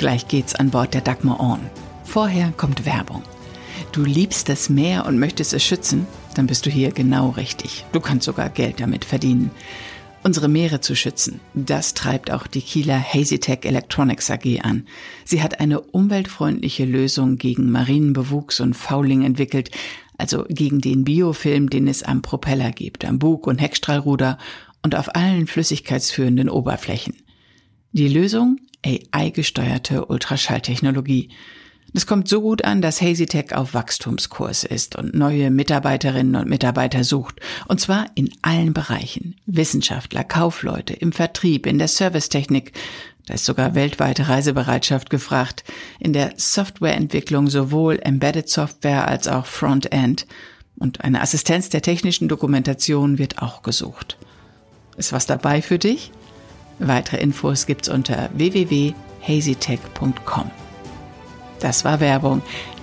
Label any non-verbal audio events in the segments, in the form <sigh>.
Gleich geht's an Bord der Dagmar On. Vorher kommt Werbung. Du liebst das Meer und möchtest es schützen? Dann bist du hier genau richtig. Du kannst sogar Geld damit verdienen. Unsere Meere zu schützen, das treibt auch die Kieler Hazytech Electronics AG an. Sie hat eine umweltfreundliche Lösung gegen Marinenbewuchs und Fouling entwickelt, also gegen den Biofilm, den es am Propeller gibt, am Bug- und Heckstrahlruder und auf allen flüssigkeitsführenden Oberflächen. Die Lösung? AI-gesteuerte Ultraschalltechnologie. Das kommt so gut an, dass HazyTech auf Wachstumskurs ist und neue Mitarbeiterinnen und Mitarbeiter sucht. Und zwar in allen Bereichen. Wissenschaftler, Kaufleute, im Vertrieb, in der Servicetechnik. Da ist sogar weltweite Reisebereitschaft gefragt. In der Softwareentwicklung sowohl Embedded Software als auch Frontend. Und eine Assistenz der technischen Dokumentation wird auch gesucht. Ist was dabei für dich? Weitere Infos gibt's unter www.hazytech.com. Das war Werbung.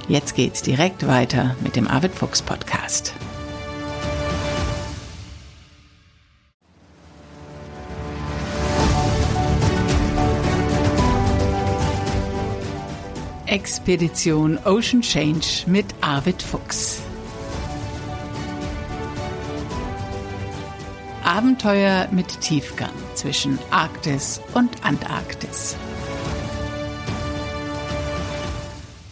Jetzt geht's direkt weiter mit dem Arvid Fuchs Podcast. Expedition Ocean Change mit Arvid Fuchs. Abenteuer mit Tiefgang zwischen Arktis und Antarktis.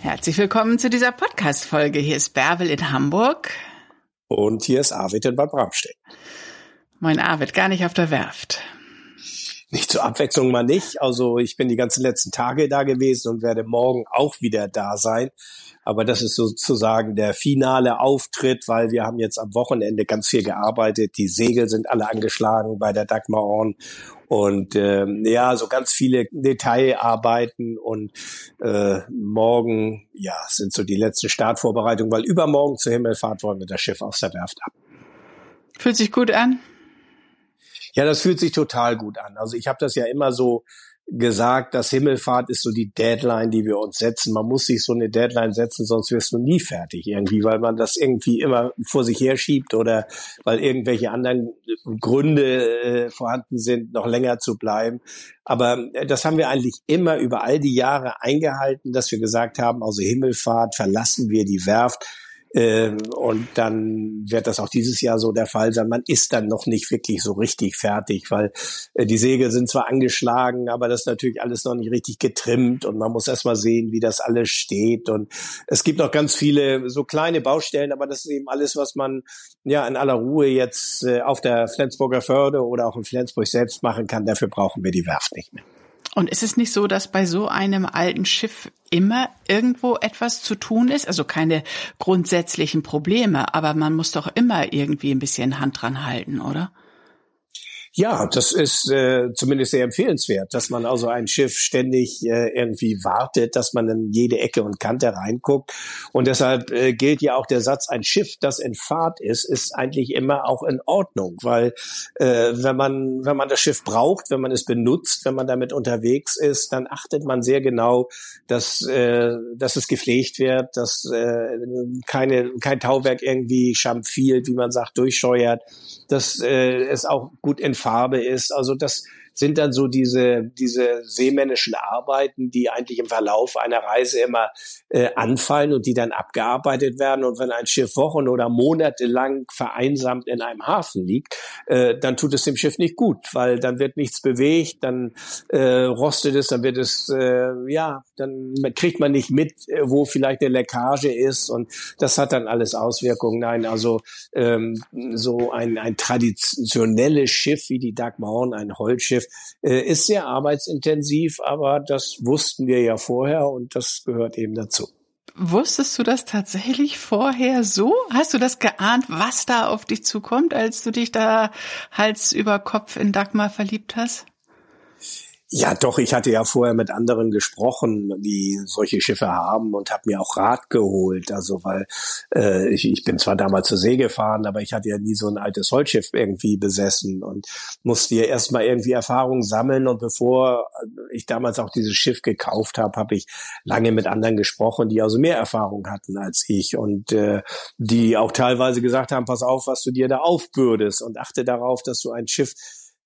Herzlich willkommen zu dieser Podcast-Folge. Hier ist Bärbel in Hamburg. Und hier ist Arvid in Bad Bramstedt. Moin Arvid, gar nicht auf der Werft. Nicht zur Abwechslung mal nicht. Also ich bin die ganzen letzten Tage da gewesen und werde morgen auch wieder da sein. Aber das ist sozusagen der finale Auftritt, weil wir haben jetzt am Wochenende ganz viel gearbeitet. Die Segel sind alle angeschlagen bei der Dagmar Orn und ähm, ja, so ganz viele Detailarbeiten und äh, morgen, ja, sind so die letzten Startvorbereitungen, weil übermorgen zur Himmelfahrt wollen wir das Schiff aus der Werft ab. Fühlt sich gut an? Ja, das fühlt sich total gut an. Also ich habe das ja immer so gesagt, dass Himmelfahrt ist so die Deadline, die wir uns setzen. Man muss sich so eine Deadline setzen, sonst wirst du nie fertig irgendwie, weil man das irgendwie immer vor sich herschiebt oder weil irgendwelche anderen Gründe äh, vorhanden sind, noch länger zu bleiben. Aber äh, das haben wir eigentlich immer über all die Jahre eingehalten, dass wir gesagt haben, also Himmelfahrt verlassen wir die Werft ähm, und dann wird das auch dieses Jahr so der Fall sein. Man ist dann noch nicht wirklich so richtig fertig, weil äh, die Segel sind zwar angeschlagen, aber das ist natürlich alles noch nicht richtig getrimmt und man muss erst mal sehen, wie das alles steht. Und es gibt noch ganz viele so kleine Baustellen, aber das ist eben alles, was man ja in aller Ruhe jetzt äh, auf der Flensburger Förde oder auch in Flensburg selbst machen kann. Dafür brauchen wir die Werft nicht mehr. Und ist es nicht so, dass bei so einem alten Schiff immer irgendwo etwas zu tun ist? Also keine grundsätzlichen Probleme, aber man muss doch immer irgendwie ein bisschen Hand dran halten, oder? Ja, das ist äh, zumindest sehr empfehlenswert, dass man also ein Schiff ständig äh, irgendwie wartet, dass man in jede Ecke und Kante reinguckt. Und deshalb äh, gilt ja auch der Satz, ein Schiff, das in Fahrt ist, ist eigentlich immer auch in Ordnung, weil äh, wenn man wenn man das Schiff braucht, wenn man es benutzt, wenn man damit unterwegs ist, dann achtet man sehr genau, dass äh, dass es gepflegt wird, dass äh, keine kein Tauwerk irgendwie schamfielt, wie man sagt, durchscheuert, dass äh, es auch gut in Farbe ist. Also das sind dann so diese, diese seemännischen Arbeiten, die eigentlich im Verlauf einer Reise immer äh, anfallen und die dann abgearbeitet werden. Und wenn ein Schiff Wochen oder Monate lang vereinsamt in einem Hafen liegt, äh, dann tut es dem Schiff nicht gut, weil dann wird nichts bewegt, dann äh, rostet es, dann wird es, äh, ja, dann kriegt man nicht mit, äh, wo vielleicht eine Leckage ist und das hat dann alles Auswirkungen. Nein, also ähm, so ein, ein traditionelles Schiff wie die Dagmar Horn, ein Holzschiff, äh, ist sehr arbeitsintensiv, aber das wussten wir ja vorher und das gehört eben dazu. Wusstest du das tatsächlich vorher so? Hast du das geahnt, was da auf dich zukommt, als du dich da Hals über Kopf in Dagmar verliebt hast? Ja, doch, ich hatte ja vorher mit anderen gesprochen, die solche Schiffe haben und habe mir auch Rat geholt. Also weil äh, ich, ich bin zwar damals zur See gefahren, aber ich hatte ja nie so ein altes Holzschiff irgendwie besessen und musste ja erstmal irgendwie Erfahrung sammeln. Und bevor ich damals auch dieses Schiff gekauft habe, habe ich lange mit anderen gesprochen, die also mehr Erfahrung hatten als ich und äh, die auch teilweise gesagt haben, pass auf, was du dir da aufbürdest und achte darauf, dass du ein Schiff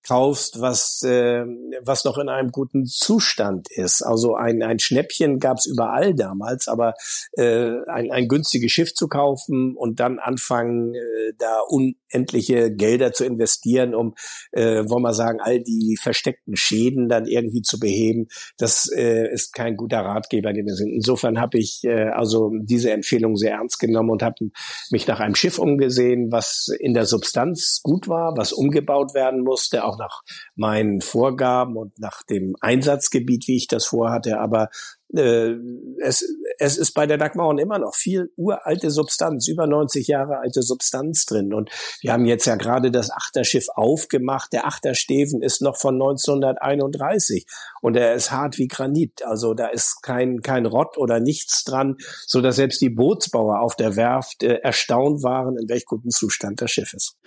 kaufst, was, äh, was noch in einem guten Zustand ist. Also ein, ein Schnäppchen gab es überall damals, aber äh, ein, ein günstiges Schiff zu kaufen und dann anfangen, äh, da unendliche Gelder zu investieren, um, äh, wollen wir sagen, all die versteckten Schäden dann irgendwie zu beheben, das äh, ist kein guter Ratgeber gewesen. Insofern habe ich äh, also diese Empfehlung sehr ernst genommen und habe mich nach einem Schiff umgesehen, was in der Substanz gut war, was umgebaut werden musste, auch nach meinen Vorgaben und nach dem Einsatzgebiet, wie ich das vorhatte. Aber äh, es, es ist bei der Dagmauern immer noch viel uralte Substanz, über 90 Jahre alte Substanz drin. Und wir haben jetzt ja gerade das Achterschiff aufgemacht. Der Achtersteven ist noch von 1931 und er ist hart wie Granit. Also da ist kein, kein Rott oder nichts dran, so dass selbst die Bootsbauer auf der Werft äh, erstaunt waren, in welch guten Zustand das Schiff ist.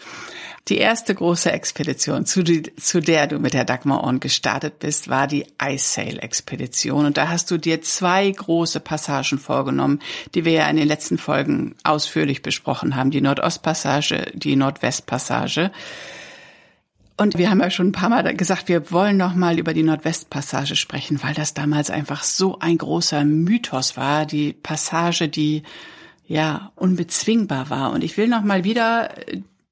Die erste große Expedition, zu, die, zu der du mit der Dagmar On gestartet bist, war die Ice Sail Expedition. Und da hast du dir zwei große Passagen vorgenommen, die wir ja in den letzten Folgen ausführlich besprochen haben. Die Nordostpassage, die Nordwestpassage. Und wir haben ja schon ein paar Mal gesagt, wir wollen noch mal über die Nordwestpassage sprechen, weil das damals einfach so ein großer Mythos war. Die Passage, die ja unbezwingbar war. Und ich will noch mal wieder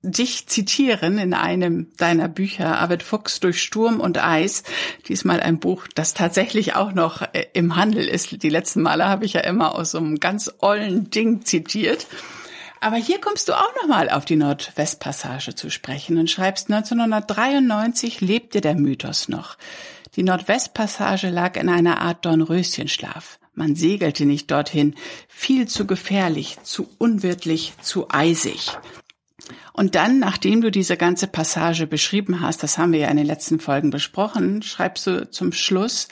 dich zitieren in einem deiner Bücher, Arvid Fuchs durch Sturm und Eis. Diesmal ein Buch, das tatsächlich auch noch äh, im Handel ist. Die letzten Male habe ich ja immer aus so einem ganz ollen Ding zitiert. Aber hier kommst du auch nochmal auf die Nordwestpassage zu sprechen und schreibst, 1993 lebte der Mythos noch. Die Nordwestpassage lag in einer Art Dornröschenschlaf. Man segelte nicht dorthin. Viel zu gefährlich, zu unwirtlich, zu eisig. Und dann, nachdem du diese ganze Passage beschrieben hast, das haben wir ja in den letzten Folgen besprochen, schreibst du zum Schluss,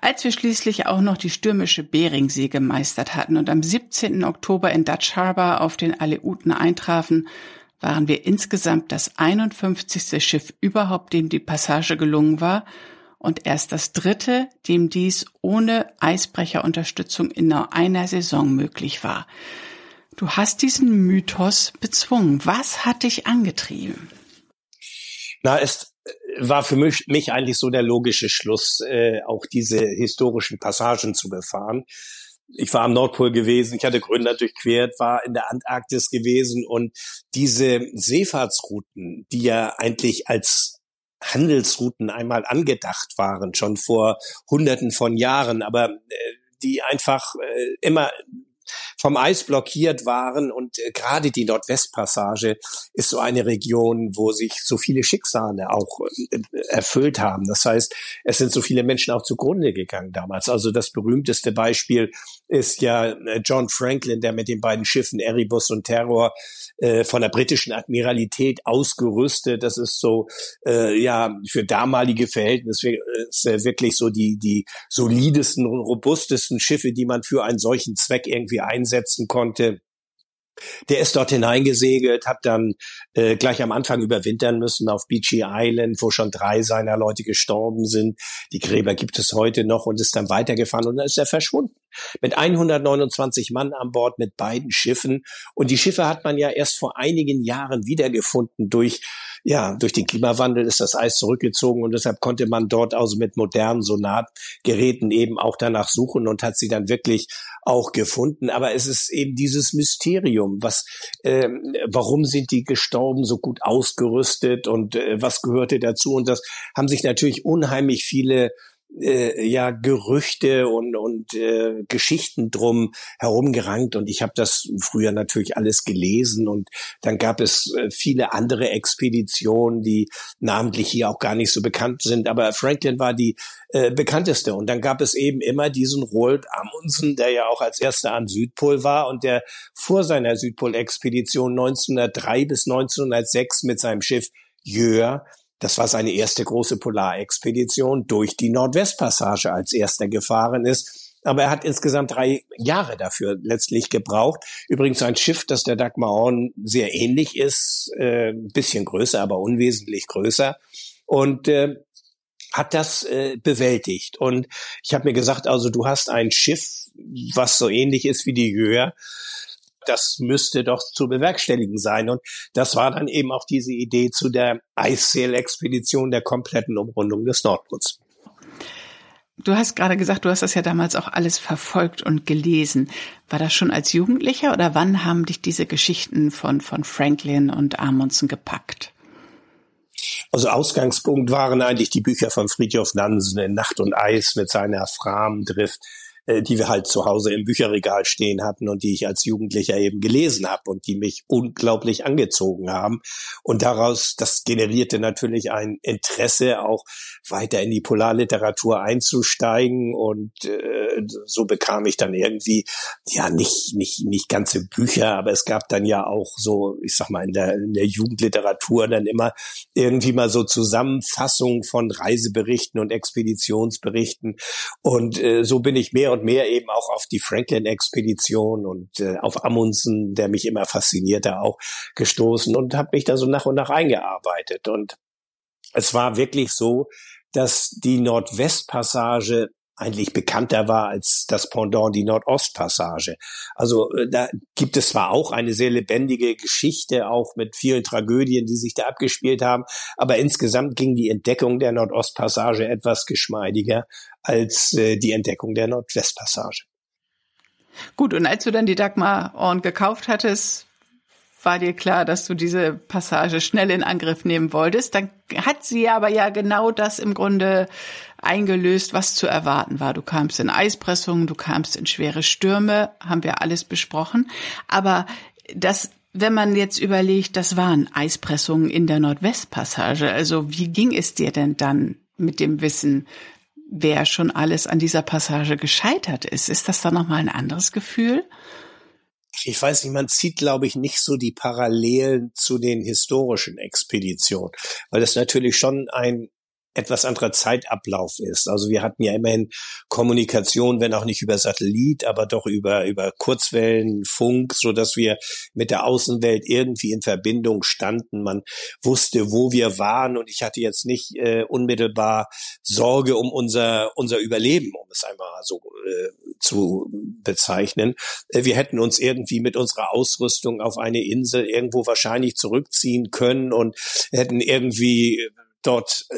als wir schließlich auch noch die stürmische Beringsee gemeistert hatten und am 17. Oktober in Dutch Harbor auf den Aleuten eintrafen, waren wir insgesamt das 51. Schiff überhaupt, dem die Passage gelungen war und erst das dritte, dem dies ohne Eisbrecherunterstützung in nur einer Saison möglich war. Du hast diesen Mythos bezwungen. Was hat dich angetrieben? Na, es äh, war für mich, mich eigentlich so der logische Schluss, äh, auch diese historischen Passagen zu befahren. Ich war am Nordpol gewesen, ich hatte Grönland durchquert, war in der Antarktis gewesen und diese Seefahrtsrouten, die ja eigentlich als Handelsrouten einmal angedacht waren, schon vor Hunderten von Jahren, aber äh, die einfach äh, immer vom Eis blockiert waren. Und äh, gerade die Nordwestpassage ist so eine Region, wo sich so viele Schicksale auch äh, erfüllt haben. Das heißt, es sind so viele Menschen auch zugrunde gegangen damals. Also das berühmteste Beispiel ist ja äh, John Franklin, der mit den beiden Schiffen Erebus und Terror äh, von der britischen Admiralität ausgerüstet. Das ist so äh, ja für damalige Verhältnisse äh, wirklich so die die solidesten und robustesten Schiffe, die man für einen solchen Zweck irgendwie einsetzen konnte. Der ist dort hineingesegelt, hat dann äh, gleich am Anfang überwintern müssen auf Beachy Island, wo schon drei seiner Leute gestorben sind. Die Gräber gibt es heute noch und ist dann weitergefahren und dann ist er verschwunden. Mit 129 Mann an Bord, mit beiden Schiffen. Und die Schiffe hat man ja erst vor einigen Jahren wiedergefunden durch ja, durch den Klimawandel ist das Eis zurückgezogen und deshalb konnte man dort also mit modernen Sonargeräten eben auch danach suchen und hat sie dann wirklich auch gefunden. Aber es ist eben dieses Mysterium, was, äh, warum sind die gestorben, so gut ausgerüstet und äh, was gehörte dazu? Und das haben sich natürlich unheimlich viele äh, ja Gerüchte und und äh, Geschichten drum herumgerankt und ich habe das früher natürlich alles gelesen. Und dann gab es äh, viele andere Expeditionen, die namentlich hier auch gar nicht so bekannt sind, aber Franklin war die äh, bekannteste. Und dann gab es eben immer diesen Roald Amundsen, der ja auch als erster am Südpol war und der vor seiner Südpol-Expedition 1903 bis 1906 mit seinem Schiff Jör das war seine erste große Polarexpedition durch die Nordwestpassage als erster gefahren ist. Aber er hat insgesamt drei Jahre dafür letztlich gebraucht. Übrigens ein Schiff, das der Dagmar Horn sehr ähnlich ist, äh, bisschen größer, aber unwesentlich größer. Und äh, hat das äh, bewältigt. Und ich habe mir gesagt, also du hast ein Schiff, was so ähnlich ist wie die Jör, das müsste doch zu bewerkstelligen sein. Und das war dann eben auch diese Idee zu der Eissail-Expedition der kompletten Umrundung des Nordpols. Du hast gerade gesagt, du hast das ja damals auch alles verfolgt und gelesen. War das schon als Jugendlicher oder wann haben dich diese Geschichten von, von Franklin und Amundsen gepackt? Also Ausgangspunkt waren eigentlich die Bücher von Friedhof Nansen in Nacht und Eis mit seiner Framdrift äh, die wir halt zu Hause im Bücherregal stehen hatten und die ich als Jugendlicher eben gelesen habe und die mich unglaublich angezogen haben. Und daraus, das generierte natürlich ein Interesse, auch weiter in die Polarliteratur einzusteigen. Und äh, so bekam ich dann irgendwie, ja, nicht, nicht, nicht ganze Bücher, aber es gab dann ja auch so, ich sag mal, in der, in der Jugendliteratur dann immer irgendwie mal so Zusammenfassungen von Reiseberichten und Expeditionsberichten. Und äh, so bin ich mehr und mehr eben auch auf die Franklin-Expedition und äh, auf Amundsen, der mich immer faszinierte, auch gestoßen und habe mich da so nach und nach eingearbeitet. Und es war wirklich so, dass die Nordwestpassage eigentlich bekannter war als das Pendant, die Nordostpassage. Also äh, da gibt es zwar auch eine sehr lebendige Geschichte, auch mit vielen Tragödien, die sich da abgespielt haben, aber insgesamt ging die Entdeckung der Nordostpassage etwas geschmeidiger als äh, die Entdeckung der Nordwestpassage. Gut, und als du dann die Dagmar Orn gekauft hattest, war dir klar, dass du diese Passage schnell in Angriff nehmen wolltest. Dann hat sie aber ja genau das im Grunde eingelöst, was zu erwarten war. Du kamst in Eispressungen, du kamst in schwere Stürme, haben wir alles besprochen. Aber das wenn man jetzt überlegt, das waren Eispressungen in der Nordwestpassage. Also wie ging es dir denn dann mit dem Wissen, wer schon alles an dieser Passage gescheitert ist? Ist das dann nochmal ein anderes Gefühl? Ich weiß nicht, man zieht, glaube ich, nicht so die Parallelen zu den historischen Expeditionen, weil das natürlich schon ein etwas anderer Zeitablauf ist. Also wir hatten ja immerhin Kommunikation, wenn auch nicht über Satellit, aber doch über, über Kurzwellen, Funk, so dass wir mit der Außenwelt irgendwie in Verbindung standen. Man wusste, wo wir waren und ich hatte jetzt nicht äh, unmittelbar Sorge um unser, unser Überleben, um es einmal so äh, zu bezeichnen. Äh, wir hätten uns irgendwie mit unserer Ausrüstung auf eine Insel irgendwo wahrscheinlich zurückziehen können und hätten irgendwie dort äh,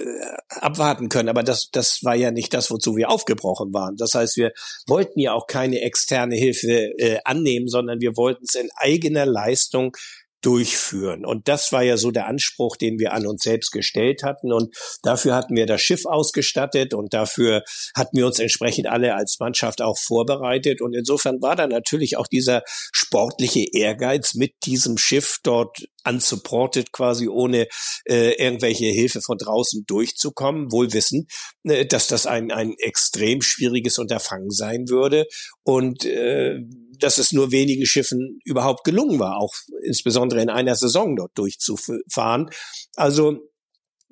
abwarten können. Aber das, das war ja nicht das, wozu wir aufgebrochen waren. Das heißt, wir wollten ja auch keine externe Hilfe äh, annehmen, sondern wir wollten es in eigener Leistung durchführen. Und das war ja so der Anspruch, den wir an uns selbst gestellt hatten. Und dafür hatten wir das Schiff ausgestattet und dafür hatten wir uns entsprechend alle als Mannschaft auch vorbereitet. Und insofern war da natürlich auch dieser sportliche Ehrgeiz, mit diesem Schiff dort unsupported quasi ohne äh, irgendwelche Hilfe von draußen durchzukommen, wohl wissen, äh, dass das ein, ein extrem schwieriges Unterfangen sein würde. Und äh, dass es nur wenigen Schiffen überhaupt gelungen war, auch insbesondere in einer Saison dort durchzufahren. Also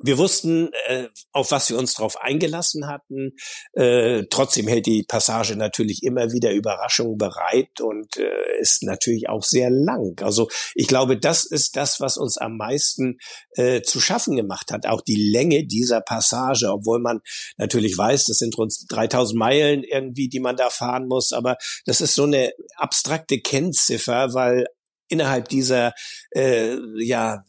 wir wussten, äh, auf was wir uns darauf eingelassen hatten. Äh, trotzdem hält die Passage natürlich immer wieder Überraschungen bereit und äh, ist natürlich auch sehr lang. Also ich glaube, das ist das, was uns am meisten äh, zu schaffen gemacht hat. Auch die Länge dieser Passage, obwohl man natürlich weiß, das sind rund 3000 Meilen irgendwie, die man da fahren muss. Aber das ist so eine abstrakte Kennziffer, weil innerhalb dieser äh, ja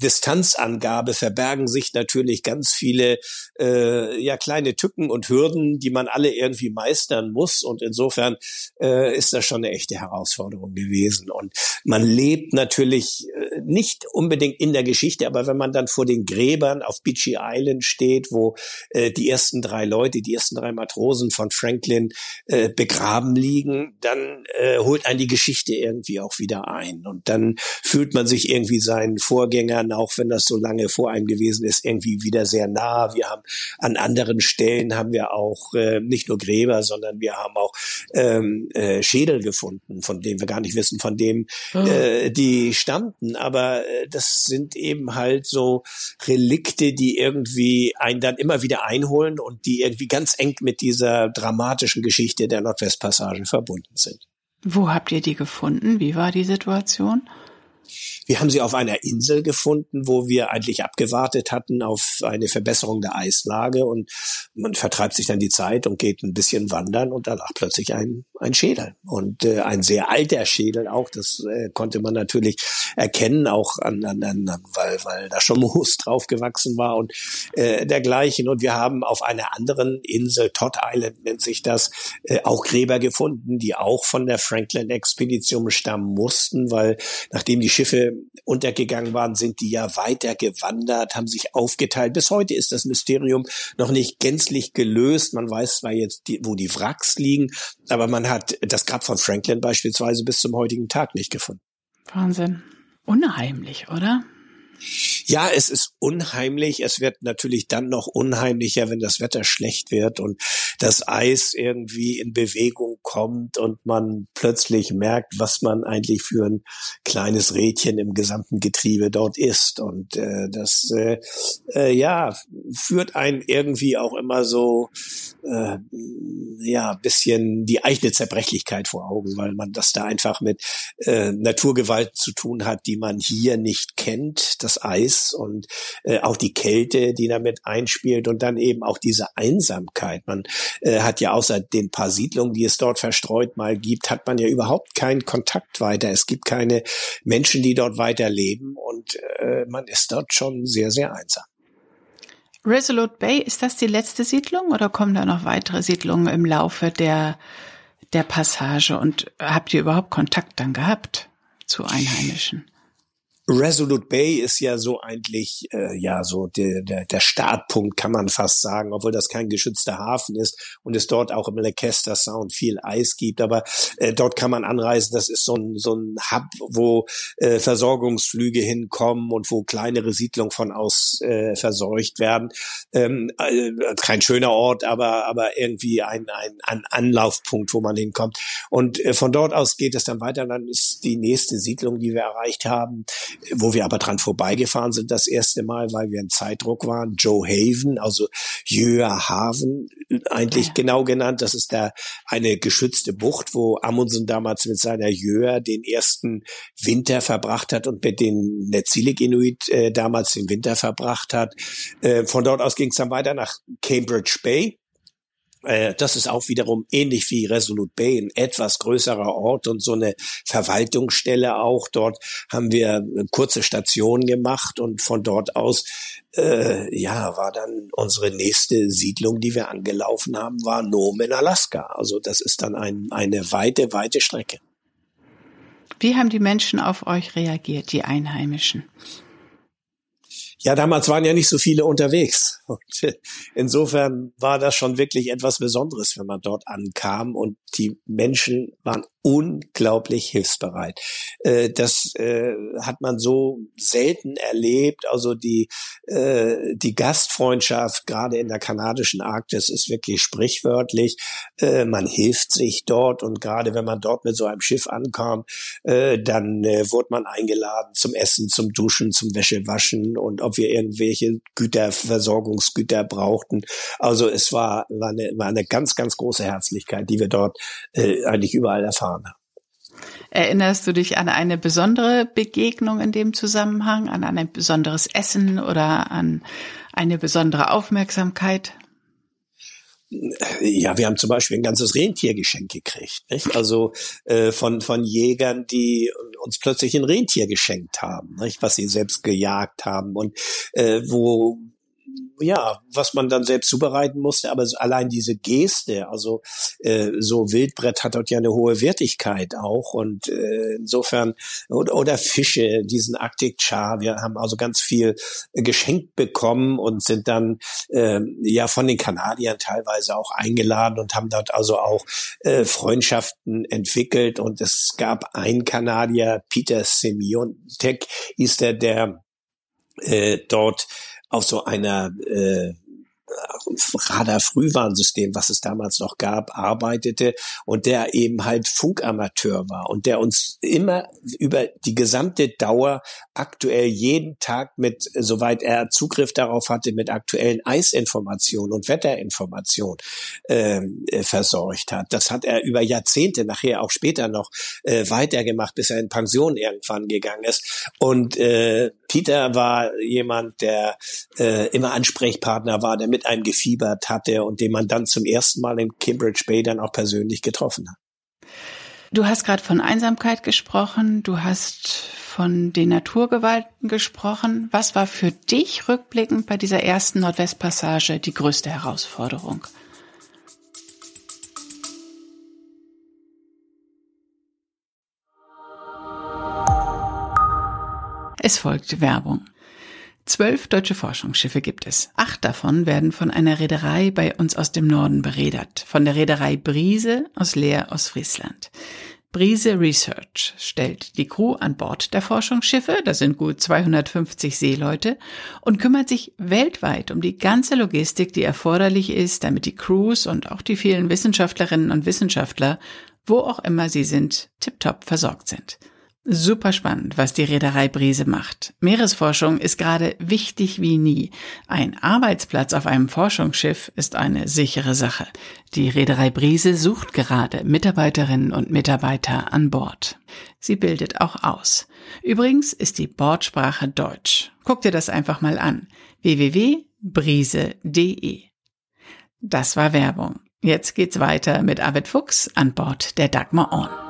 Distanzangabe verbergen sich natürlich ganz viele äh, ja kleine Tücken und Hürden, die man alle irgendwie meistern muss. Und insofern äh, ist das schon eine echte Herausforderung gewesen. Und man lebt natürlich äh, nicht unbedingt in der Geschichte, aber wenn man dann vor den Gräbern auf Beachy Island steht, wo äh, die ersten drei Leute, die ersten drei Matrosen von Franklin äh, begraben liegen, dann äh, holt einen die Geschichte irgendwie auch wieder ein. Und dann fühlt man sich irgendwie seinen Vorgängern dann, auch wenn das so lange vor einem gewesen ist, irgendwie wieder sehr nah. Wir haben an anderen Stellen haben wir auch äh, nicht nur Gräber, sondern wir haben auch ähm, äh, Schädel gefunden, von denen wir gar nicht wissen, von dem oh. äh, die stammten. Aber äh, das sind eben halt so Relikte, die irgendwie einen dann immer wieder einholen und die irgendwie ganz eng mit dieser dramatischen Geschichte der Nordwestpassage verbunden sind. Wo habt ihr die gefunden? Wie war die Situation? Wir haben sie auf einer Insel gefunden, wo wir eigentlich abgewartet hatten auf eine Verbesserung der Eislage und man vertreibt sich dann die Zeit und geht ein bisschen wandern und da lag plötzlich ein, ein Schädel und äh, ein sehr alter Schädel auch. Das äh, konnte man natürlich erkennen, auch an, an, an weil, weil da schon <laughs> Moos drauf gewachsen war und äh, dergleichen. Und wir haben auf einer anderen Insel, Todd Island nennt sich das, äh, auch Gräber gefunden, die auch von der Franklin-Expedition stammen mussten, weil nachdem die Schiffe untergegangen waren, sind die ja weiter gewandert, haben sich aufgeteilt. Bis heute ist das Mysterium noch nicht gänzlich gelöst. Man weiß zwar jetzt, die, wo die Wracks liegen, aber man hat das Grab von Franklin beispielsweise bis zum heutigen Tag nicht gefunden. Wahnsinn. Unheimlich, oder? Ja, es ist unheimlich. Es wird natürlich dann noch unheimlicher, wenn das Wetter schlecht wird und das Eis irgendwie in Bewegung kommt und man plötzlich merkt, was man eigentlich für ein kleines Rädchen im gesamten Getriebe dort ist. Und äh, das äh, äh, ja führt einen irgendwie auch immer so äh, ja bisschen die eigene Zerbrechlichkeit vor Augen, weil man das da einfach mit äh, Naturgewalten zu tun hat, die man hier nicht kennt. Das Eis und äh, auch die Kälte, die damit einspielt und dann eben auch diese Einsamkeit. Man äh, hat ja außer den paar Siedlungen, die es dort verstreut mal gibt, hat man ja überhaupt keinen Kontakt weiter. Es gibt keine Menschen, die dort weiter leben und äh, man ist dort schon sehr, sehr einsam. Resolute Bay, ist das die letzte Siedlung oder kommen da noch weitere Siedlungen im Laufe der, der Passage und habt ihr überhaupt Kontakt dann gehabt zu Einheimischen? Resolute Bay ist ja so eigentlich äh, ja so der, der, der Startpunkt, kann man fast sagen, obwohl das kein geschützter Hafen ist und es dort auch im Leicester Sound viel Eis gibt. Aber äh, dort kann man anreisen. Das ist so ein, so ein Hub, wo äh, Versorgungsflüge hinkommen und wo kleinere Siedlungen von aus äh, verseucht werden. Ähm, äh, kein schöner Ort, aber aber irgendwie ein, ein, ein Anlaufpunkt, wo man hinkommt. Und äh, von dort aus geht es dann weiter. Dann ist die nächste Siedlung, die wir erreicht haben, wo wir aber dran vorbeigefahren sind das erste Mal, weil wir in Zeitdruck waren. Joe Haven, also Jöa Haven, eigentlich ja. genau genannt. Das ist da eine geschützte Bucht, wo Amundsen damals mit seiner Jöa den ersten Winter verbracht hat und mit den Netsilik Inuit äh, damals den Winter verbracht hat. Äh, von dort aus ging es dann weiter nach Cambridge Bay äh, das ist auch wiederum ähnlich wie Resolute Bay, ein etwas größerer Ort und so eine Verwaltungsstelle auch. Dort haben wir kurze Stationen gemacht und von dort aus, äh, ja, war dann unsere nächste Siedlung, die wir angelaufen haben, war Nome in Alaska. Also das ist dann ein, eine weite, weite Strecke. Wie haben die Menschen auf euch reagiert, die Einheimischen? Ja, damals waren ja nicht so viele unterwegs. Und insofern war das schon wirklich etwas Besonderes, wenn man dort ankam und die Menschen waren unglaublich hilfsbereit. Äh, das äh, hat man so selten erlebt. Also die, äh, die Gastfreundschaft, gerade in der kanadischen Arktis, ist wirklich sprichwörtlich. Man hilft sich dort und gerade wenn man dort mit so einem Schiff ankam, dann wurde man eingeladen zum Essen, zum Duschen, zum Wäschewaschen und ob wir irgendwelche Güter, Versorgungsgüter brauchten. Also es war, war, eine, war eine ganz, ganz große Herzlichkeit, die wir dort eigentlich überall erfahren getan Erinnerst du dich an eine besondere Begegnung in dem Zusammenhang, an ein besonderes Essen oder an eine besondere Aufmerksamkeit? Ja, wir haben zum Beispiel ein ganzes Rentiergeschenk gekriegt, nicht? Also äh, von von Jägern, die uns plötzlich ein Rentier geschenkt haben, nicht? was sie selbst gejagt haben und äh, wo ja, was man dann selbst zubereiten musste, aber allein diese Geste, also äh, so Wildbrett hat dort ja eine hohe Wertigkeit auch und äh, insofern oder, oder Fische, diesen Arctic Char, wir haben also ganz viel geschenkt bekommen und sind dann äh, ja von den Kanadiern teilweise auch eingeladen und haben dort also auch äh, Freundschaften entwickelt und es gab einen Kanadier, Peter Semiontek, ist der, der äh, dort auf so einer äh, Radar-Frühwarnsystem, was es damals noch gab, arbeitete und der eben halt Funkamateur war und der uns immer über die gesamte Dauer aktuell jeden Tag mit, soweit er Zugriff darauf hatte, mit aktuellen Eisinformationen und Wetterinformationen ähm, äh, versorgt hat. Das hat er über Jahrzehnte, nachher auch später noch äh, weitergemacht, bis er in Pension irgendwann gegangen ist. Und äh, Peter war jemand, der äh, immer Ansprechpartner war, der mit einem gefiebert hatte und den man dann zum ersten Mal in Cambridge Bay dann auch persönlich getroffen hat. Du hast gerade von Einsamkeit gesprochen, du hast von den Naturgewalten gesprochen. Was war für dich rückblickend bei dieser ersten Nordwestpassage die größte Herausforderung? Es folgt Werbung. Zwölf deutsche Forschungsschiffe gibt es. Acht davon werden von einer Reederei bei uns aus dem Norden beredert, von der Reederei Brise aus Leer aus Friesland. Brise Research stellt die Crew an Bord der Forschungsschiffe, das sind gut 250 Seeleute, und kümmert sich weltweit um die ganze Logistik, die erforderlich ist, damit die Crews und auch die vielen Wissenschaftlerinnen und Wissenschaftler, wo auch immer sie sind, tiptop versorgt sind. Super spannend, was die Reederei Brise macht. Meeresforschung ist gerade wichtig wie nie. Ein Arbeitsplatz auf einem Forschungsschiff ist eine sichere Sache. Die Reederei Brise sucht gerade Mitarbeiterinnen und Mitarbeiter an Bord. Sie bildet auch aus. Übrigens ist die Bordsprache Deutsch. Guck dir das einfach mal an. www.brise.de. Das war Werbung. Jetzt geht's weiter mit Arvid Fuchs an Bord der Dagmar On.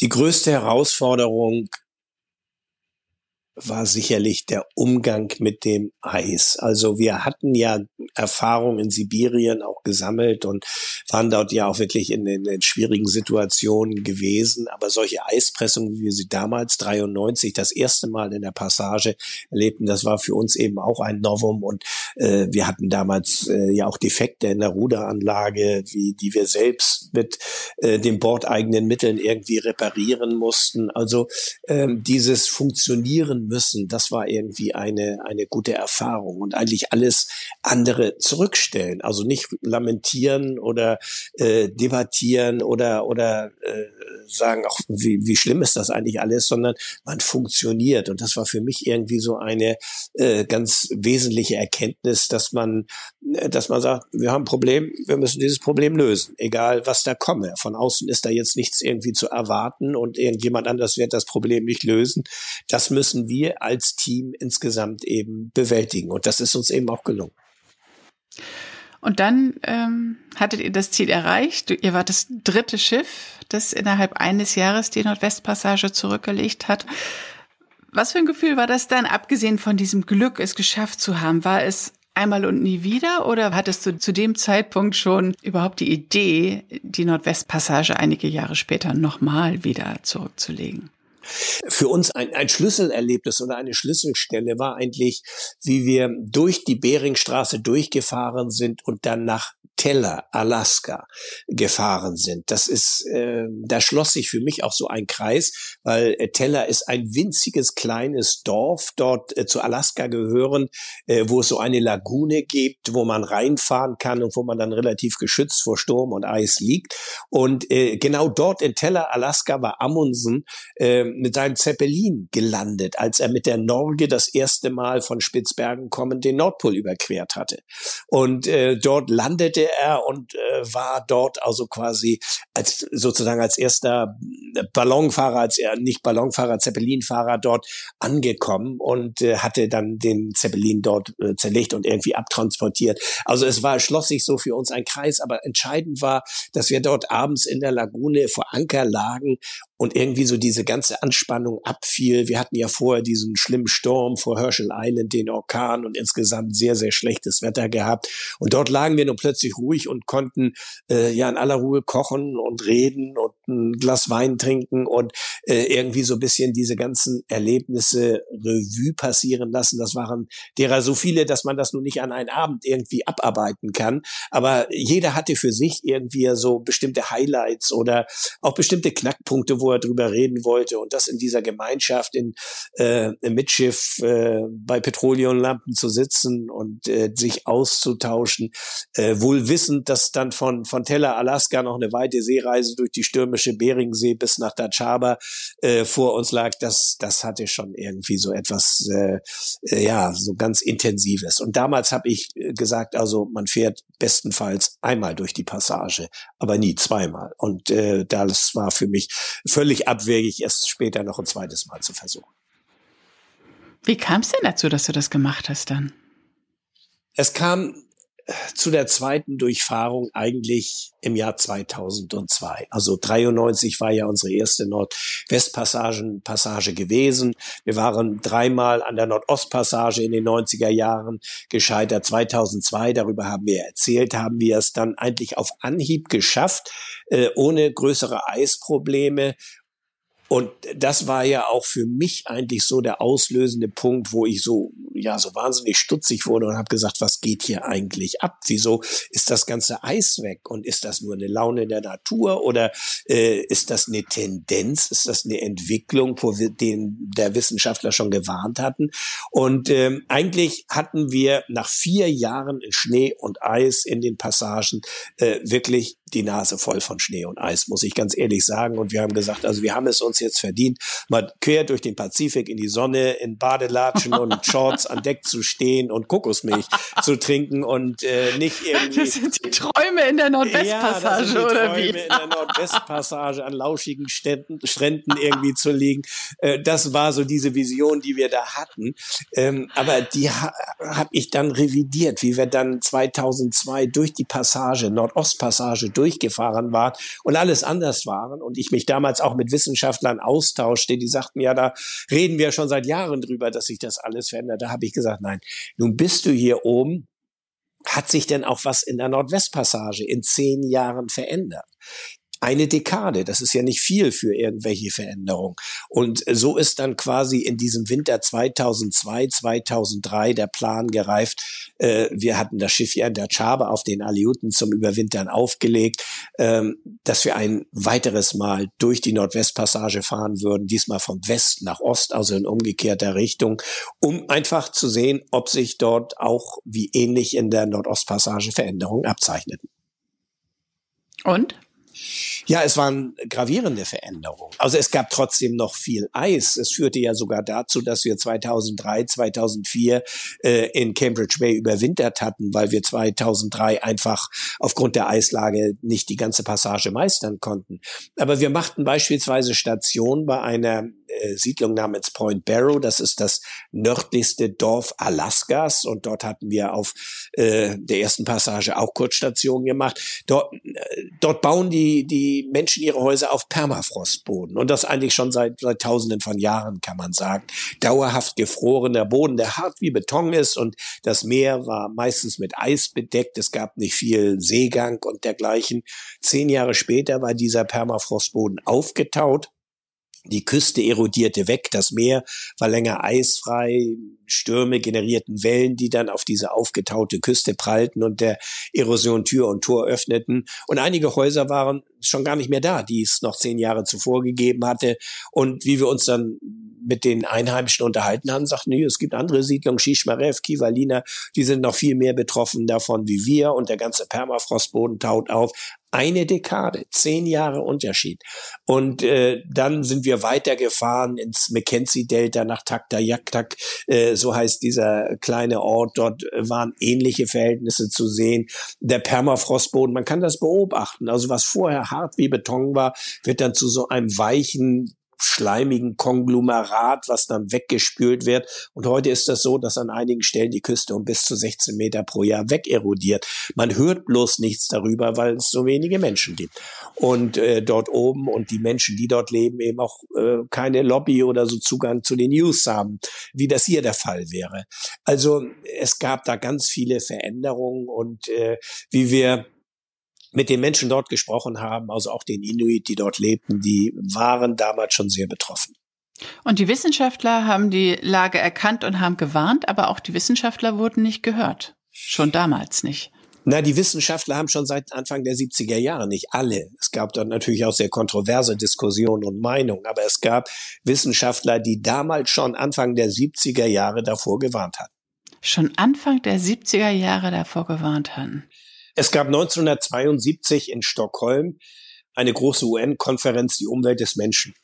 Die größte Herausforderung war sicherlich der Umgang mit dem Eis. Also wir hatten ja Erfahrung in Sibirien auch gesammelt und waren dort ja auch wirklich in, in, in schwierigen Situationen gewesen. Aber solche Eispressungen, wie wir sie damals 93 das erste Mal in der Passage erlebten, das war für uns eben auch ein Novum. Und äh, wir hatten damals äh, ja auch Defekte in der Ruderanlage, wie die wir selbst mit äh, den bordeigenen Mitteln irgendwie reparieren mussten. Also ähm, dieses Funktionieren müssen, das war irgendwie eine, eine gute Erfahrung und eigentlich alles andere zurückstellen. Also nicht lamentieren oder äh, debattieren oder, oder äh, sagen, auch wie, wie schlimm ist das eigentlich alles, sondern man funktioniert. Und das war für mich irgendwie so eine äh, ganz wesentliche Erkenntnis, dass man, dass man sagt, wir haben ein Problem, wir müssen dieses Problem lösen, egal was da komme. Von außen ist da jetzt nichts irgendwie zu erwarten und irgendjemand anders wird das Problem nicht lösen. Das müssen wir wir als Team insgesamt eben bewältigen. Und das ist uns eben auch gelungen. Und dann ähm, hattet ihr das Ziel erreicht. Ihr wart das dritte Schiff, das innerhalb eines Jahres die Nordwestpassage zurückgelegt hat. Was für ein Gefühl war das dann, abgesehen von diesem Glück, es geschafft zu haben? War es einmal und nie wieder oder hattest du zu dem Zeitpunkt schon überhaupt die Idee, die Nordwestpassage einige Jahre später nochmal wieder zurückzulegen? Für uns ein, ein Schlüsselerlebnis oder eine Schlüsselstelle war eigentlich, wie wir durch die Beringstraße durchgefahren sind und dann nach Teller, Alaska gefahren sind. Das ist, äh, da schloss sich für mich auch so ein Kreis, weil äh, Teller ist ein winziges kleines Dorf dort äh, zu Alaska gehören, äh, wo es so eine Lagune gibt, wo man reinfahren kann und wo man dann relativ geschützt vor Sturm und Eis liegt. Und äh, genau dort in Teller, Alaska, war Amundsen äh, mit seinem Zeppelin gelandet, als er mit der Norge das erste Mal von Spitzbergen kommend den Nordpol überquert hatte. Und äh, dort landete er und äh, war dort also quasi als sozusagen als erster Ballonfahrer, als er nicht Ballonfahrer, Zeppelinfahrer dort angekommen und äh, hatte dann den Zeppelin dort äh, zerlegt und irgendwie abtransportiert. Also es war schloss sich so für uns ein Kreis, aber entscheidend war, dass wir dort abends in der Lagune vor Anker lagen und irgendwie so diese ganze Anspannung abfiel. Wir hatten ja vorher diesen schlimmen Sturm vor Herschel Island, den Orkan und insgesamt sehr, sehr schlechtes Wetter gehabt. Und dort lagen wir nun plötzlich ruhig und konnten äh, ja in aller Ruhe kochen und reden und ein Glas Wein trinken und äh, irgendwie so ein bisschen diese ganzen Erlebnisse Revue passieren lassen. Das waren derer so viele, dass man das nun nicht an einen Abend irgendwie abarbeiten kann. Aber jeder hatte für sich irgendwie so bestimmte Highlights oder auch bestimmte Knackpunkte, wo er drüber reden wollte. Und das in dieser Gemeinschaft in, äh, im Mitschiff äh, bei Petroleumlampen zu sitzen und äh, sich auszutauschen, äh, wohl wissend, dass dann von, von Teller, Alaska noch eine weite Seereise durch die stürmische Beringsee bis nach Dachaba äh, vor uns lag, das, das hatte schon irgendwie so etwas, äh, äh, ja, so ganz Intensives. Und damals habe ich äh, gesagt, also man fährt bestenfalls einmal durch die Passage, aber nie zweimal. Und äh, das war für mich völlig abwegig, es später noch ein zweites Mal zu versuchen. Wie kam es denn dazu, dass du das gemacht hast dann? Es kam zu der zweiten Durchfahrung eigentlich im Jahr 2002. Also 93 war ja unsere erste Nordwestpassage Passage gewesen. Wir waren dreimal an der Nordostpassage in den 90er Jahren gescheitert. 2002, darüber haben wir erzählt, haben wir es dann eigentlich auf Anhieb geschafft, äh, ohne größere Eisprobleme und das war ja auch für mich eigentlich so der auslösende Punkt, wo ich so, ja, so wahnsinnig stutzig wurde und habe gesagt, was geht hier eigentlich ab? Wieso ist das ganze Eis weg? Und ist das nur eine Laune der Natur oder äh, ist das eine Tendenz? Ist das eine Entwicklung, wo wir den der Wissenschaftler schon gewarnt hatten? Und ähm, eigentlich hatten wir nach vier Jahren Schnee und Eis in den Passagen äh, wirklich die Nase voll von Schnee und Eis, muss ich ganz ehrlich sagen. Und wir haben gesagt, also wir haben es uns jetzt verdient, mal quer durch den Pazifik in die Sonne, in Badelatschen und <laughs> Shorts an Deck zu stehen und Kokosmilch zu trinken und äh, nicht irgendwie. Das sind die Träume in der Nordwestpassage, ja, oder wie? in der Nordwestpassage an lauschigen Ständen, Stränden irgendwie zu liegen. Äh, das war so diese Vision, die wir da hatten. Ähm, aber die ha habe ich dann revidiert, wie wir dann 2002 durch die Passage, Nordostpassage durchgefahren waren und alles anders waren und ich mich damals auch mit Wissenschaftlern austauschte, die sagten, ja, da reden wir schon seit Jahren drüber, dass sich das alles verändert. Da habe ich gesagt, nein, nun bist du hier oben, hat sich denn auch was in der Nordwestpassage in zehn Jahren verändert? Eine Dekade. Das ist ja nicht viel für irgendwelche Veränderungen. Und so ist dann quasi in diesem Winter 2002, 2003 der Plan gereift. Äh, wir hatten das Schiff ja in der Chabe auf den Aleuten zum Überwintern aufgelegt, ähm, dass wir ein weiteres Mal durch die Nordwestpassage fahren würden, diesmal von West nach Ost, also in umgekehrter Richtung, um einfach zu sehen, ob sich dort auch wie ähnlich in der Nordostpassage Veränderungen abzeichneten. Und? Ja, es waren gravierende Veränderungen. Also es gab trotzdem noch viel Eis. Es führte ja sogar dazu, dass wir 2003, 2004 äh, in Cambridge Bay überwintert hatten, weil wir 2003 einfach aufgrund der Eislage nicht die ganze Passage meistern konnten. Aber wir machten beispielsweise Station bei einer äh, Siedlung namens Point Barrow. Das ist das nördlichste Dorf Alaskas und dort hatten wir auf äh, der ersten Passage auch Kurzstationen gemacht. Dort, äh, dort bauen die, die Menschen ihre Häuser auf Permafrostboden und das eigentlich schon seit, seit Tausenden von Jahren, kann man sagen. Dauerhaft gefrorener Boden, der hart wie Beton ist und das Meer war meistens mit Eis bedeckt. Es gab nicht viel Seegang und dergleichen. Zehn Jahre später war dieser Permafrostboden aufgetaut die Küste erodierte weg, das Meer war länger eisfrei, Stürme generierten Wellen, die dann auf diese aufgetaute Küste prallten und der Erosion Tür und Tor öffneten. Und einige Häuser waren schon gar nicht mehr da, die es noch zehn Jahre zuvor gegeben hatte. Und wie wir uns dann mit den Einheimischen unterhalten haben, sagten, nee, es gibt andere Siedlungen, Shishmarev, Kivalina, die sind noch viel mehr betroffen davon wie wir und der ganze Permafrostboden taut auf. Eine Dekade, zehn Jahre Unterschied. Und äh, dann sind wir weitergefahren ins Mackenzie-Delta nach Taktajaktak, äh, so heißt dieser kleine Ort. Dort waren ähnliche Verhältnisse zu sehen. Der Permafrostboden, man kann das beobachten. Also was vorher hart wie Beton war, wird dann zu so einem weichen, schleimigen Konglomerat, was dann weggespült wird. Und heute ist das so, dass an einigen Stellen die Küste um bis zu 16 Meter pro Jahr wegerodiert. Man hört bloß nichts darüber, weil es so wenige Menschen gibt. Und äh, dort oben und die Menschen, die dort leben, eben auch äh, keine Lobby oder so Zugang zu den News haben, wie das hier der Fall wäre. Also es gab da ganz viele Veränderungen und äh, wie wir mit den Menschen dort gesprochen haben, also auch den Inuit, die dort lebten, die waren damals schon sehr betroffen. Und die Wissenschaftler haben die Lage erkannt und haben gewarnt, aber auch die Wissenschaftler wurden nicht gehört. Schon damals nicht. Na, die Wissenschaftler haben schon seit Anfang der 70er Jahre, nicht alle. Es gab dort natürlich auch sehr kontroverse Diskussionen und Meinungen, aber es gab Wissenschaftler, die damals schon Anfang der 70er Jahre davor gewarnt hatten. Schon Anfang der 70er Jahre davor gewarnt hatten. Es gab 1972 in Stockholm eine große UN-Konferenz, die Umwelt des Menschen.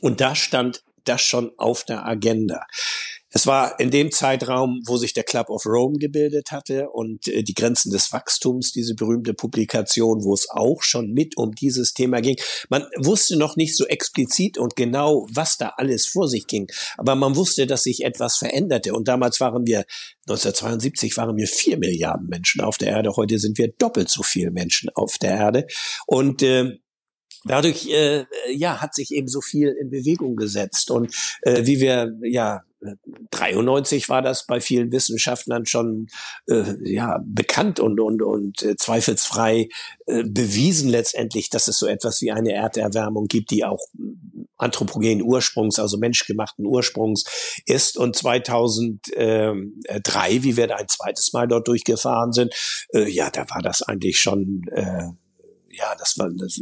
Und da stand das schon auf der Agenda. Es war in dem Zeitraum, wo sich der Club of Rome gebildet hatte und äh, die Grenzen des Wachstums, diese berühmte Publikation, wo es auch schon mit um dieses Thema ging. Man wusste noch nicht so explizit und genau, was da alles vor sich ging, aber man wusste, dass sich etwas veränderte. Und damals waren wir, 1972 waren wir vier Milliarden Menschen auf der Erde. Heute sind wir doppelt so viel Menschen auf der Erde. Und äh, dadurch äh, ja hat sich eben so viel in Bewegung gesetzt und äh, wie wir ja 93 war das bei vielen Wissenschaftlern schon äh, ja bekannt und und und äh, zweifelsfrei äh, bewiesen letztendlich, dass es so etwas wie eine Erderwärmung gibt, die auch anthropogenen Ursprungs, also menschgemachten Ursprungs ist. Und 2003, wie wir da ein zweites Mal dort durchgefahren sind, äh, ja, da war das eigentlich schon äh, ja, das war das,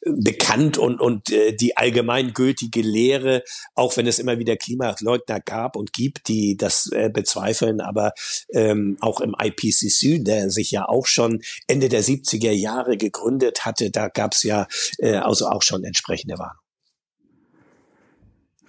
bekannt und, und äh, die allgemeingültige Lehre, auch wenn es immer wieder Klimaleugner gab und gibt, die das äh, bezweifeln, aber ähm, auch im IPCC, der sich ja auch schon Ende der 70er Jahre gegründet hatte, da gab es ja äh, also auch schon entsprechende Warnungen.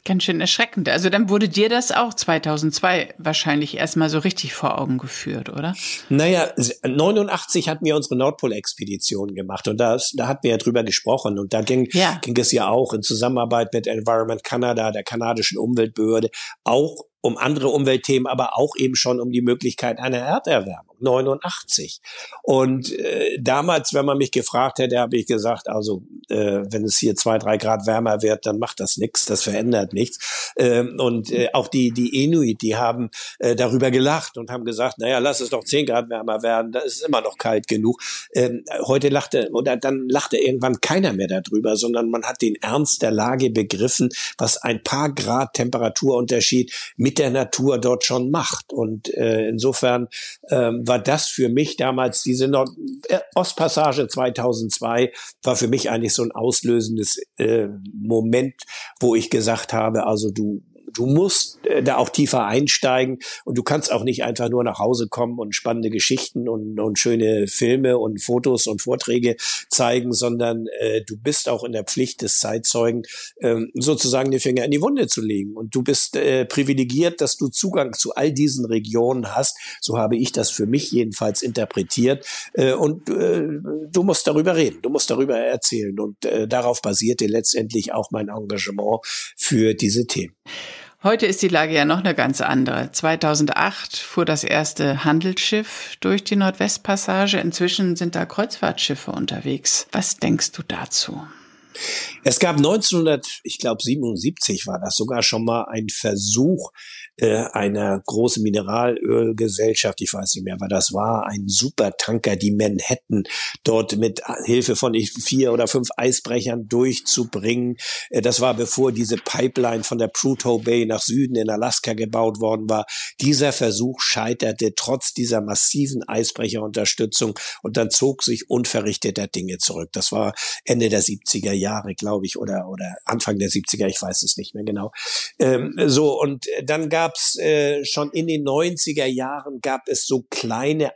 Ganz schön erschreckend. Also dann wurde dir das auch 2002 wahrscheinlich erstmal so richtig vor Augen geführt, oder? Naja, 89 hatten wir unsere Nordpol-Expedition gemacht und das, da hatten wir ja drüber gesprochen und da ging, ja. ging es ja auch in Zusammenarbeit mit Environment Canada, der kanadischen Umweltbehörde, auch um andere Umweltthemen, aber auch eben schon um die Möglichkeit einer Erderwärmung. 89. Und äh, damals, wenn man mich gefragt hätte, habe ich gesagt, also äh, wenn es hier zwei, drei Grad wärmer wird, dann macht das nichts, das verändert nichts. Ähm, und äh, auch die, die Inuit, die haben äh, darüber gelacht und haben gesagt, naja, lass es doch zehn Grad wärmer werden, da ist es immer noch kalt genug. Ähm, heute lachte, oder dann lachte irgendwann keiner mehr darüber, sondern man hat den Ernst der Lage begriffen, was ein paar Grad Temperaturunterschied mit der Natur dort schon macht. Und äh, insofern ähm, war das für mich damals diese Nord äh, Ostpassage 2002 war für mich eigentlich so ein auslösendes äh, Moment, wo ich gesagt habe, also du du musst äh, da auch tiefer einsteigen und du kannst auch nicht einfach nur nach Hause kommen und spannende Geschichten und, und schöne Filme und Fotos und Vorträge zeigen, sondern äh, du bist auch in der Pflicht des Zeitzeugen, ähm, sozusagen den Finger in die Wunde zu legen. Und du bist äh, privilegiert, dass du Zugang zu all diesen Regionen hast. So habe ich das für mich jedenfalls interpretiert. Äh, und äh, du musst darüber reden, du musst darüber erzählen. Und äh, darauf basierte letztendlich auch mein Engagement für diese Themen. Heute ist die Lage ja noch eine ganz andere. 2008 fuhr das erste Handelsschiff durch die Nordwestpassage. Inzwischen sind da Kreuzfahrtschiffe unterwegs. Was denkst du dazu? Es gab 1900, ich glaube 77 war das sogar schon mal ein Versuch äh, einer großen Mineralölgesellschaft, ich weiß nicht mehr, was das war, ein Supertanker, die Manhattan dort mit Hilfe von vier oder fünf Eisbrechern durchzubringen. Äh, das war bevor diese Pipeline von der Prudhoe Bay nach Süden in Alaska gebaut worden war. Dieser Versuch scheiterte trotz dieser massiven Eisbrecherunterstützung und dann zog sich unverrichteter Dinge zurück. Das war Ende der 70er Jahre, glaube ich, oder, oder Anfang der 70er, ich weiß es nicht mehr genau. Ähm, so, und dann gab gab's äh, schon in den 90er Jahren gab es so kleine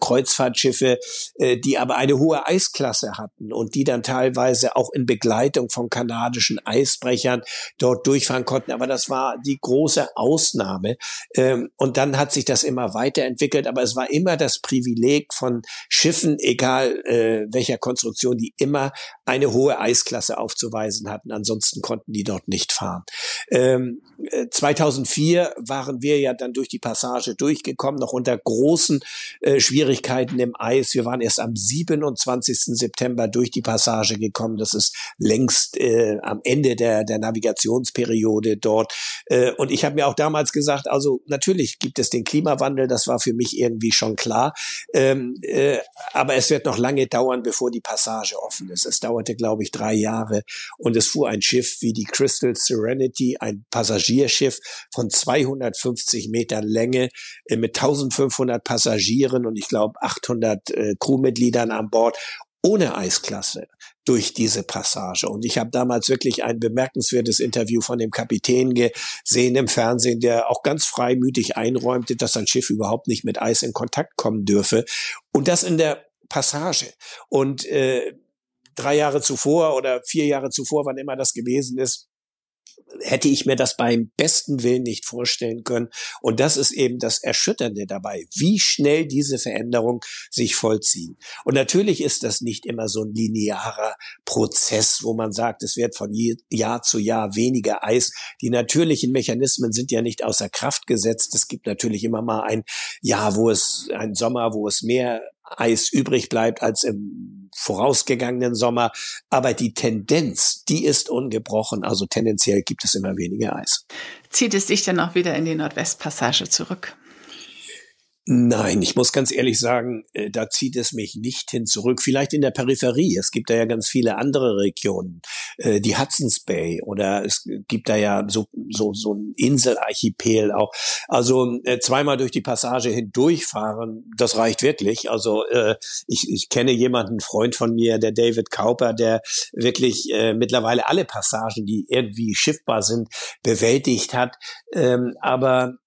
Kreuzfahrtschiffe, äh, die aber eine hohe Eisklasse hatten und die dann teilweise auch in Begleitung von kanadischen Eisbrechern dort durchfahren konnten. Aber das war die große Ausnahme. Ähm, und dann hat sich das immer weiterentwickelt. Aber es war immer das Privileg von Schiffen, egal äh, welcher Konstruktion, die immer eine hohe Eisklasse aufzuweisen hatten. Ansonsten konnten die dort nicht fahren. Ähm, 2004 äh, waren wir ja dann durch die Passage durchgekommen, noch unter großen äh, Schwierigkeiten im Eis. Wir waren erst am 27. September durch die Passage gekommen. Das ist längst äh, am Ende der, der Navigationsperiode dort. Äh, und ich habe mir auch damals gesagt, also natürlich gibt es den Klimawandel, das war für mich irgendwie schon klar. Ähm, äh, aber es wird noch lange dauern, bevor die Passage offen ist. Es dauerte, glaube ich, drei Jahre und es fuhr ein Schiff wie die Crystal Serenity, ein Passagierschiff von 250 Metern Länge äh, mit 1500 Passagieren und ich glaube 800 äh, Crewmitgliedern an Bord ohne Eisklasse durch diese Passage. Und ich habe damals wirklich ein bemerkenswertes Interview von dem Kapitän gesehen im Fernsehen, der auch ganz freimütig einräumte, dass sein Schiff überhaupt nicht mit Eis in Kontakt kommen dürfe. Und das in der Passage. Und äh, drei Jahre zuvor oder vier Jahre zuvor, wann immer das gewesen ist, hätte ich mir das beim besten Willen nicht vorstellen können. Und das ist eben das Erschütternde dabei, wie schnell diese Veränderungen sich vollziehen. Und natürlich ist das nicht immer so ein linearer Prozess, wo man sagt, es wird von Jahr zu Jahr weniger Eis. Die natürlichen Mechanismen sind ja nicht außer Kraft gesetzt. Es gibt natürlich immer mal ein Jahr, wo es, ein Sommer, wo es mehr Eis übrig bleibt als im vorausgegangenen Sommer. Aber die Tendenz, die ist ungebrochen. Also tendenziell gibt es immer weniger Eis. Zieht es dich dann auch wieder in die Nordwestpassage zurück? Nein, ich muss ganz ehrlich sagen, äh, da zieht es mich nicht hin zurück. Vielleicht in der Peripherie. Es gibt da ja ganz viele andere Regionen, äh, die Hudson's Bay oder es gibt da ja so so so ein Inselarchipel auch. Also äh, zweimal durch die Passage hindurchfahren, das reicht wirklich. Also ich, ich kenne jemanden, Freund von mir, der David Kauper, der wirklich mittlerweile alle Passagen, die irgendwie schiffbar sind, bewältigt hat. Ähm, aber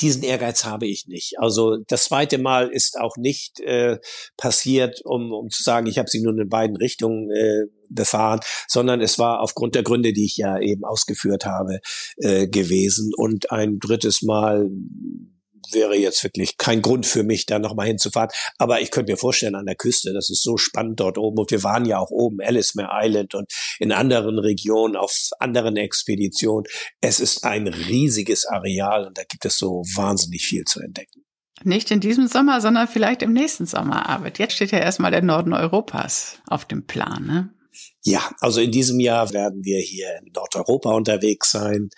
diesen Ehrgeiz habe ich nicht. Also das zweite Mal ist auch nicht äh, passiert, um, um zu sagen, ich habe sie nun in beiden Richtungen äh, befahren, sondern es war aufgrund der Gründe, die ich ja eben ausgeführt habe, äh, gewesen. Und ein drittes Mal wäre jetzt wirklich kein Grund für mich, da nochmal hinzufahren. Aber ich könnte mir vorstellen, an der Küste, das ist so spannend dort oben. Und wir waren ja auch oben, Ellesmere Island und in anderen Regionen, auf anderen Expeditionen. Es ist ein riesiges Areal und da gibt es so wahnsinnig viel zu entdecken. Nicht in diesem Sommer, sondern vielleicht im nächsten Sommer, Arbeit. Jetzt steht ja erstmal der Norden Europas auf dem Plan, ne? Ja, also in diesem Jahr werden wir hier in Nordeuropa unterwegs sein.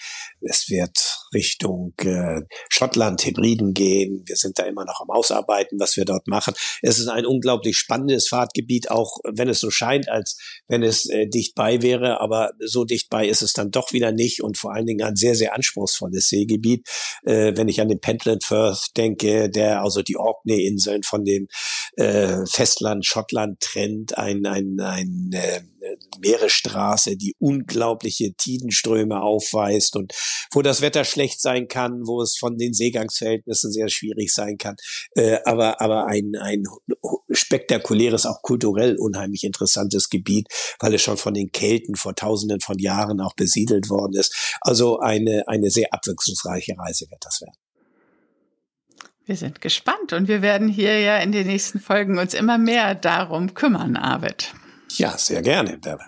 Es wird Richtung äh, Schottland, Hebriden gehen. Wir sind da immer noch am Ausarbeiten, was wir dort machen. Es ist ein unglaublich spannendes Fahrtgebiet, auch wenn es so scheint, als wenn es äh, dicht bei wäre. Aber so dicht bei ist es dann doch wieder nicht und vor allen Dingen ein sehr, sehr anspruchsvolles Seegebiet. Äh, wenn ich an den Pentland Firth denke, der also die Orkney-Inseln von dem äh, Festland Schottland trennt, ein, ein, ein äh, Meeresstraße, die unglaubliche Tidenströme aufweist und wo das Wetter schlecht sein kann, wo es von den Seegangsverhältnissen sehr schwierig sein kann, äh, aber, aber ein, ein spektakuläres, auch kulturell unheimlich interessantes Gebiet, weil es schon von den Kelten vor tausenden von Jahren auch besiedelt worden ist. Also eine, eine sehr abwechslungsreiche Reise wird das werden. Wir sind gespannt und wir werden hier ja in den nächsten Folgen uns immer mehr darum kümmern, Arvid. Ja, sehr gerne, Bärbel.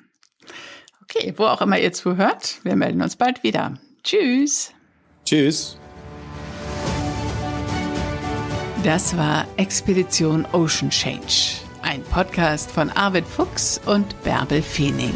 Okay, wo auch immer ihr zuhört, wir melden uns bald wieder. Tschüss. Tschüss. Das war Expedition Ocean Change, ein Podcast von Arvid Fuchs und Bärbel Feening.